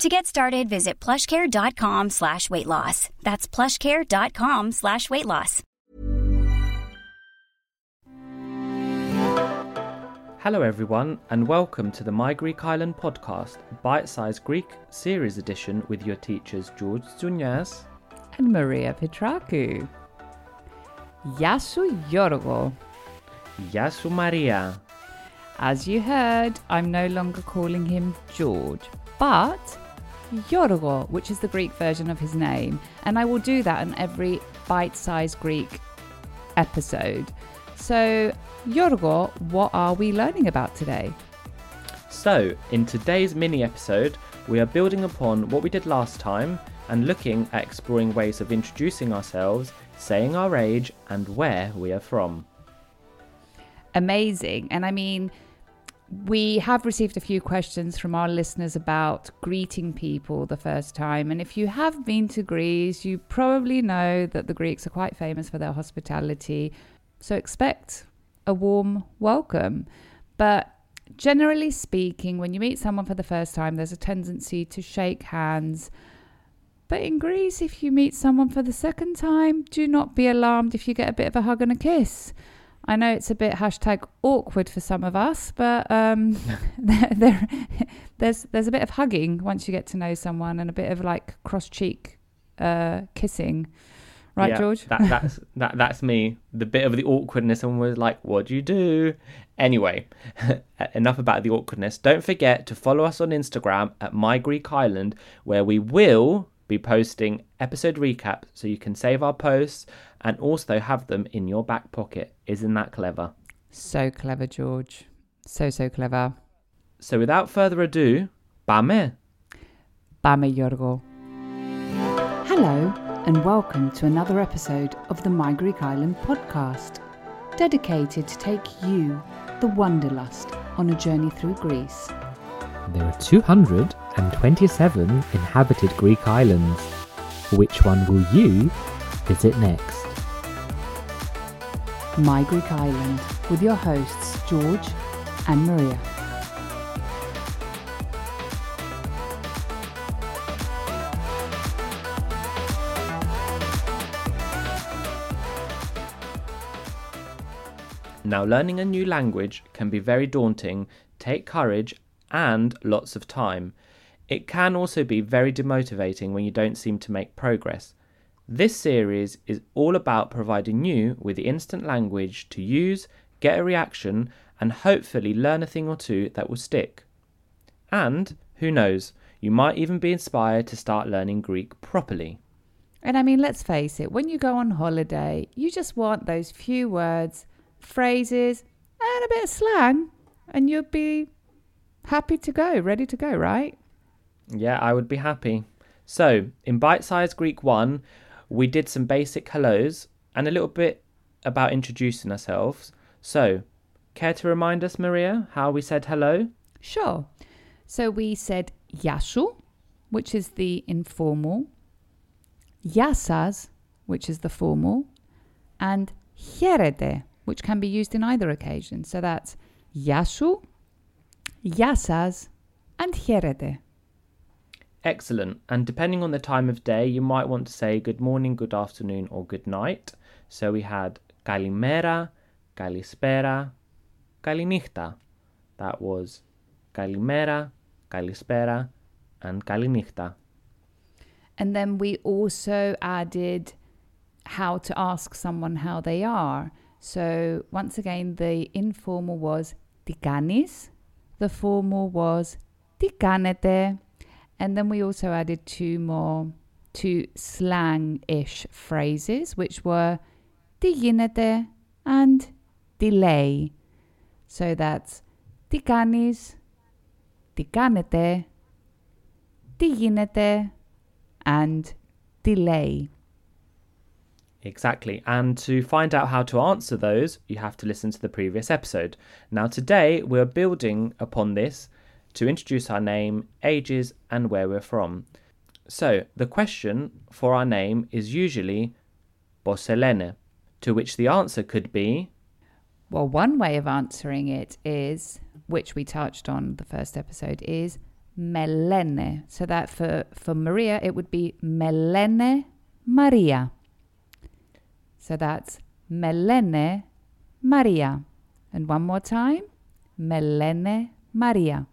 To get started, visit plushcare.com slash weight loss. That's plushcare.com slash weight loss. Hello, everyone, and welcome to the My Greek Island podcast, bite sized Greek series edition with your teachers George Zunias and Maria Petrakou. Γεια σου Γιώργο. Γεια σου Maria. As you heard, I'm no longer calling him George, but Yorgo, which is the Greek version of his name, and I will do that in every bite-sized Greek episode. So, Yorgo, what are we learning about today? So, in today's mini episode, we are building upon what we did last time and looking at exploring ways of introducing ourselves, saying our age, and where we are from. Amazing. And I mean, we have received a few questions from our listeners about greeting people the first time. And if you have been to Greece, you probably know that the Greeks are quite famous for their hospitality. So expect a warm welcome. But generally speaking, when you meet someone for the first time, there's a tendency to shake hands. But in Greece, if you meet someone for the second time, do not be alarmed if you get a bit of a hug and a kiss. I know it's a bit hashtag awkward for some of us, but um, there, there, there's there's a bit of hugging once you get to know someone, and a bit of like cross cheek uh, kissing, right, Yeah, George? That, that's that, that's me. The bit of the awkwardness, and was like, "What do you do?" Anyway, enough about the awkwardness. Don't forget to follow us on Instagram at My Greek Island, where we will be posting episode recaps so you can save our posts and also have them in your back pocket. Isn't that clever? So clever, George. So, so clever. So, without further ado, Bame. Bame, Yorgo. Hello, and welcome to another episode of the My Greek Island podcast, dedicated to take you, the Wanderlust, on a journey through Greece. There are 200 227 inhabited Greek islands. Which one will you visit next? My Greek Island with your hosts George and Maria. Now, learning a new language can be very daunting, take courage, and lots of time. It can also be very demotivating when you don't seem to make progress. This series is all about providing you with the instant language to use, get a reaction, and hopefully learn a thing or two that will stick. And, who knows, you might even be inspired to start learning Greek properly. And I mean, let's face it, when you go on holiday, you just want those few words, phrases, and a bit of slang, and you'll be happy to go, ready to go, right? Yeah, I would be happy. So, in bite sized Greek one, we did some basic hellos and a little bit about introducing ourselves. So, care to remind us, Maria, how we said hello? Sure. So, we said yashu, which is the informal, yasas, which is the formal, and hierede, which can be used in either occasion. So, that's yashu, yasas, and hierede. Excellent. And depending on the time of day, you might want to say good morning, good afternoon, or good night. So we had kalimera, kalispera, kalinihta. That was kalimera, kalispera, and kalinihta. And then we also added how to ask someone how they are. So once again, the informal was τι κάνεις, the formal was τι κάνετε, and then we also added two more, two slang-ish phrases, which were τι γίνεται and delay. So that's τι κάνεις, τι κάνετε, τι γίνεται and delay. Exactly. And to find out how to answer those, you have to listen to the previous episode. Now, today we're building upon this to introduce our name, ages, and where we're from. So, the question for our name is usually Boselene, to which the answer could be Well, one way of answering it is, which we touched on the first episode, is Melene. So that for, for Maria, it would be Melene Maria. So that's Melene Maria. And one more time, Melene Maria.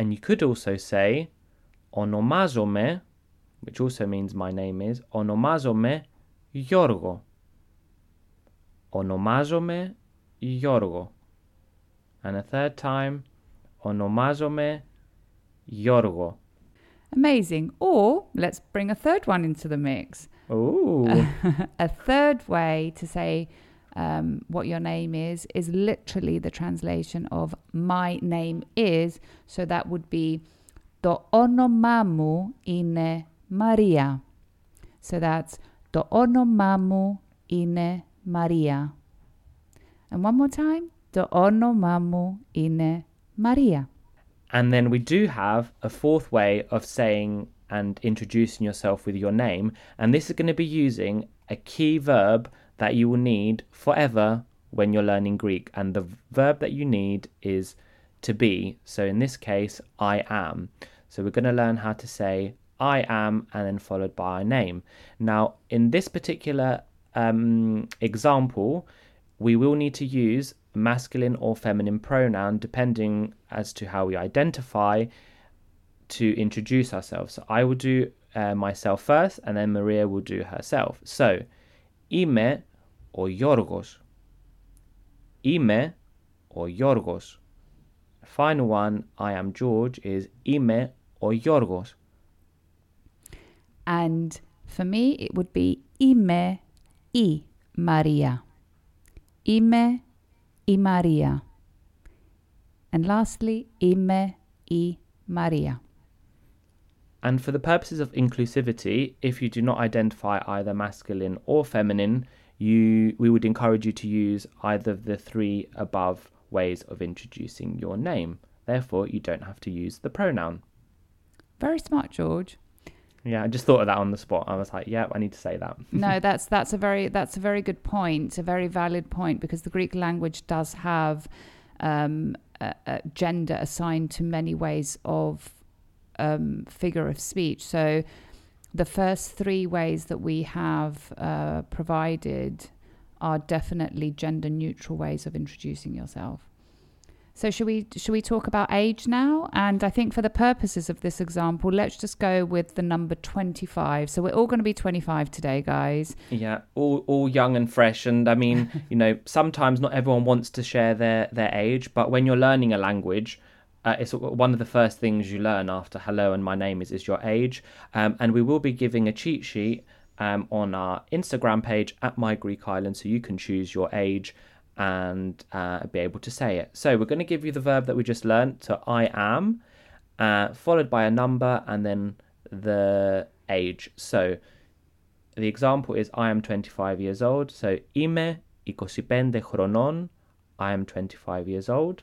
And you could also say onomazome, which also means my name is onomazome Giorgo. Onomazome Giorgo. And a third time, onomazome Giorgo. Amazing. Or let's bring a third one into the mix. Ooh. a third way to say um, what your name is is literally the translation of my name is. So that would be το όνομά μου είναι Maria. So that's το όνομά μου είναι Maria. And one more time. Το όνομά μου είναι Maria. And then we do have a fourth way of saying and introducing yourself with your name. And this is going to be using a key verb that you will need forever when you're learning Greek. And the verb that you need is to be. So in this case, I am. So we're going to learn how to say I am and then followed by our name. Now, in this particular um, example, we will need to use masculine or feminine pronoun depending as to how we identify to introduce ourselves. So I will do uh, myself first and then Maria will do herself. So, ime ο Γιώργος. Είμαι ο Γιώργος. Final one, I am George, is είμαι ο Γιώργος. And for me, it would be είμαι η Maria. Είμαι η Maria. And lastly, είμαι η Maria. And for the purposes of inclusivity, if you do not identify either masculine or feminine, you we would encourage you to use either of the three above ways of introducing your name. Therefore, you don't have to use the pronoun. Very smart, George. Yeah, I just thought of that on the spot. I was like, yeah, I need to say that. no, that's that's a very that's a very good point, a very valid point because the Greek language does have um, gender assigned to many ways of um, figure of speech. So the first three ways that we have uh, provided are definitely gender neutral ways of introducing yourself. So should we should we talk about age now? And I think for the purposes of this example, let's just go with the number 25. So we're all going to be 25 today, guys. Yeah, all all young and fresh and I mean, you know, sometimes not everyone wants to share their their age, but when you're learning a language, uh, it's one of the first things you learn after hello and my name is is your age. Um, and we will be giving a cheat sheet um, on our instagram page at my greek island so you can choose your age and uh, be able to say it. So we're going to give you the verb that we just learned so i am uh, followed by a number and then the age. So the example is i am 25 years old. So ime 25 chronon i am 25 years old.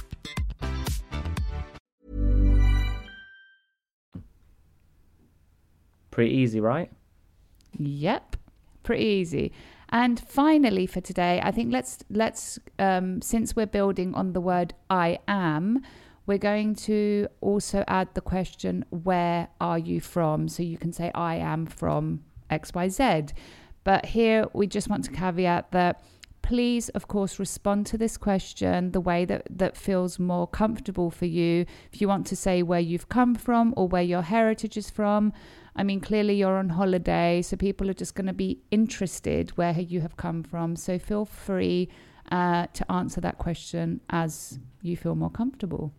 Pretty easy, right? Yep, pretty easy. And finally, for today, I think let's let's um, since we're building on the word I am, we're going to also add the question Where are you from? So you can say I am from X Y Z. But here we just want to caveat that please, of course, respond to this question the way that, that feels more comfortable for you. If you want to say where you've come from or where your heritage is from, I mean, clearly you're on holiday, so people are just going to be interested where you have come from. So feel free uh, to answer that question as you feel more comfortable.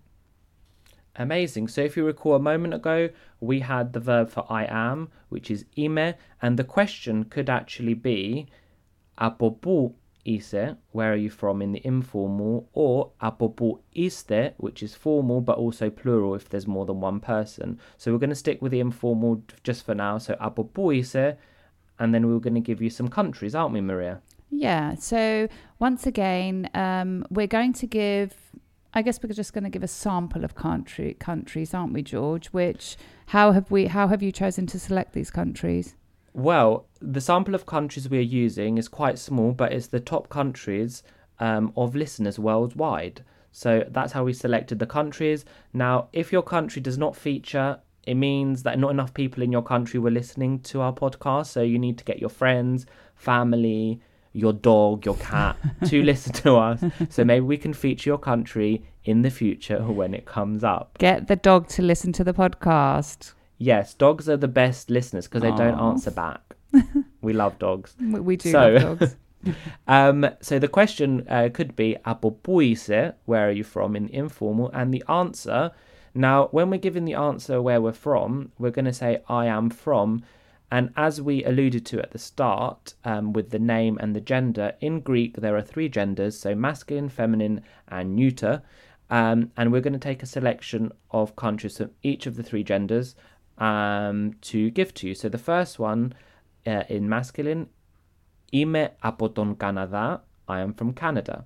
Amazing. So if you recall a moment ago, we had the verb for I am, which is ime, and the question could actually be apopu ise, where are you from in the informal, or apopu iste, which is formal but also plural if there's more than one person. So we're going to stick with the informal just for now. So apopu ise, and then we're going to give you some countries, aren't we, Maria? Yeah. So once again, um, we're going to give. I guess we're just going to give a sample of country countries, aren't we, George? Which how have we? How have you chosen to select these countries? Well, the sample of countries we're using is quite small, but it's the top countries um, of listeners worldwide. So that's how we selected the countries. Now, if your country does not feature, it means that not enough people in your country were listening to our podcast. So you need to get your friends, family, your dog, your cat to listen to us. So maybe we can feature your country in the future when it comes up. Get the dog to listen to the podcast. Yes, dogs are the best listeners because they don't Aw. answer back. we love dogs. We, we do So- love dogs. Um, so the question uh, could be apopuise, where are you from in the informal, and the answer. Now, when we're giving the answer where we're from, we're going to say I am from, and as we alluded to at the start, um, with the name and the gender in Greek, there are three genders, so masculine, feminine, and neuter. Um, and we're going to take a selection of countries from each of the three genders um, to give to you. So the first one uh, in masculine Είμαι από τον Καναδά. I am from Canada.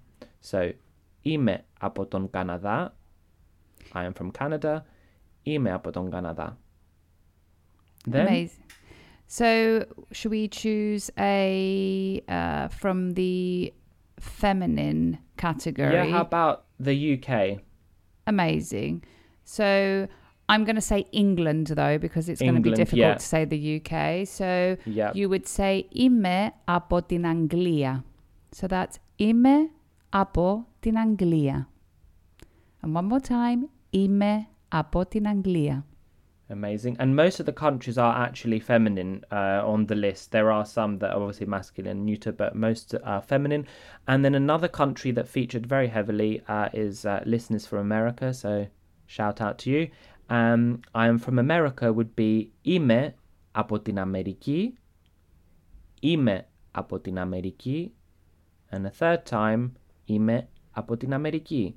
So, είμαι από τον Καναδά. I am from Canada. Είμαι από τον Καναδά. Then, Amazing. So, should we choose a uh, from the feminine category? yeah, how about the UK? Amazing. So, I'm going to say England though because it's going to be England, difficult yeah. to say the UK. So, Yeah. you would say Είμαι από την Αγγλία. So that's Είμαι από την Αγγλία. And one more time. Είμαι από την Αγγλία. Amazing. And most of the countries are actually feminine uh, on the list. There are some that are obviously masculine and neuter, but most are feminine. And then another country that featured very heavily uh, is uh, listeners from America. So shout out to you. Um, I am from America would be Είμαι από την Αμερική. Είμαι από την Αμερική. And a third time, Είμαι από την Αμερική.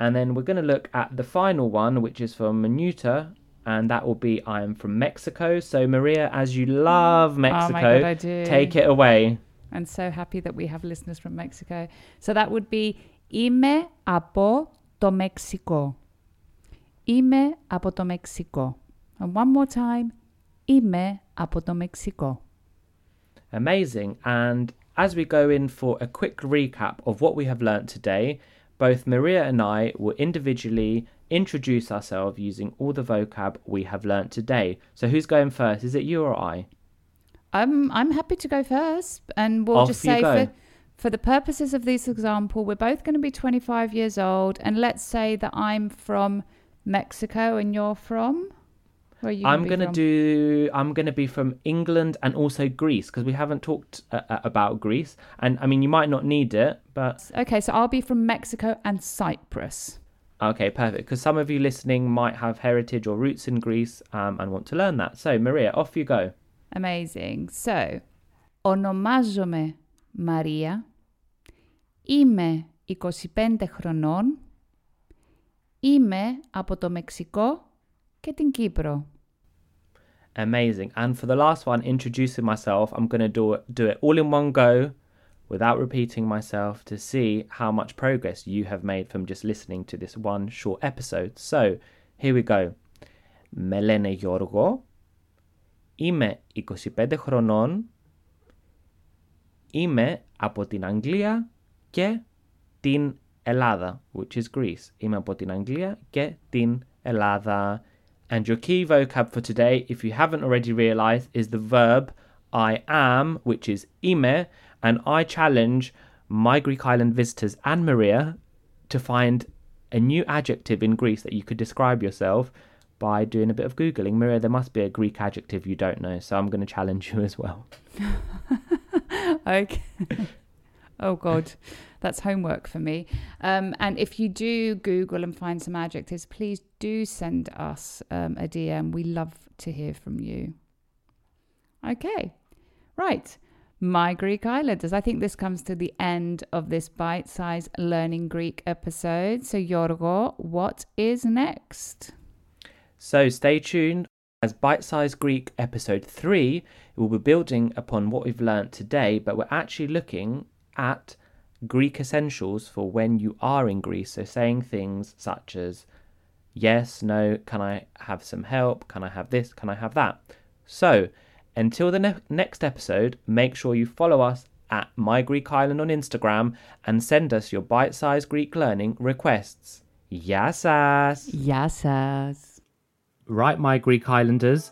And then we're going to look at the final one, which is from Manuta, and that will be I am from Mexico. So, Maria, as you love Mexico, Oh God, I do. take it away. And so happy that we have listeners from Mexico. So that would be Είμαι από το Μέξικο. Είμαι από το Μέξικο. And one more time. Είμαι από το Μέξικο. Amazing. And as we go in for a quick recap of what we have learnt today, both Maria and I will individually introduce ourselves using all the vocab we have learnt today. So who's going first? Is it you or I? I'm I'm happy to go first, and we'll Off just you say go. for for the purposes of this example, we're both going to be 25 years old, and let's say that I'm from Mexico and you're from. Where are you I'm gonna do. I'm gonna be from England and also Greece because we haven't talked uh, uh, about Greece, and I mean you might not need it, but okay. So I'll be from Mexico and Cyprus. Okay, perfect. Because some of you listening might have heritage or roots in Greece um, and want to learn that. So Maria, off you go. Amazing. So, onomazome Maria Είμαι 25 χρονών. Είμαι από το Μεξικό και την Κύπρο. Amazing. And for the last one, introducing myself, I'm gonna do it, do it all in one go, without repeating myself, to see how much progress you have made from just listening to this one short episode. So here we go. Με λένε Γιώργο. Είμαι 25 χρονών. Είμαι από την Αγγλία και την Ελλάδα, which is Greece. Είμαι από την Αγγλία και την Ελλάδα. And your key vocab for today, if you haven't already realized, is the verb I am, which is ime. And I challenge my Greek island visitors and Maria to find a new adjective in Greece that you could describe yourself by doing a bit of Googling. Maria, there must be a Greek adjective you don't know, so I'm going to challenge you as well. Okay. oh God, that's homework for me. Um, and if you do Google and find some adjectives, please do send us um, a DM. We love to hear from you. Okay, right. My Greek Islanders. I think this comes to the end of this bite-sized learning Greek episode. So Yorgo, what is next? So stay tuned. As Bite Size Greek episode 3, we'll be building upon what we've learned today, but we're actually looking at Greek essentials for when you are in Greece. So saying things such as yes, no, can I have some help? Can I have this? Can I have that? So until the ne- next episode, make sure you follow us at My Greek Island on Instagram and send us your bite sized Greek learning requests. Yassas! Yassas. Right, my Greek Islanders,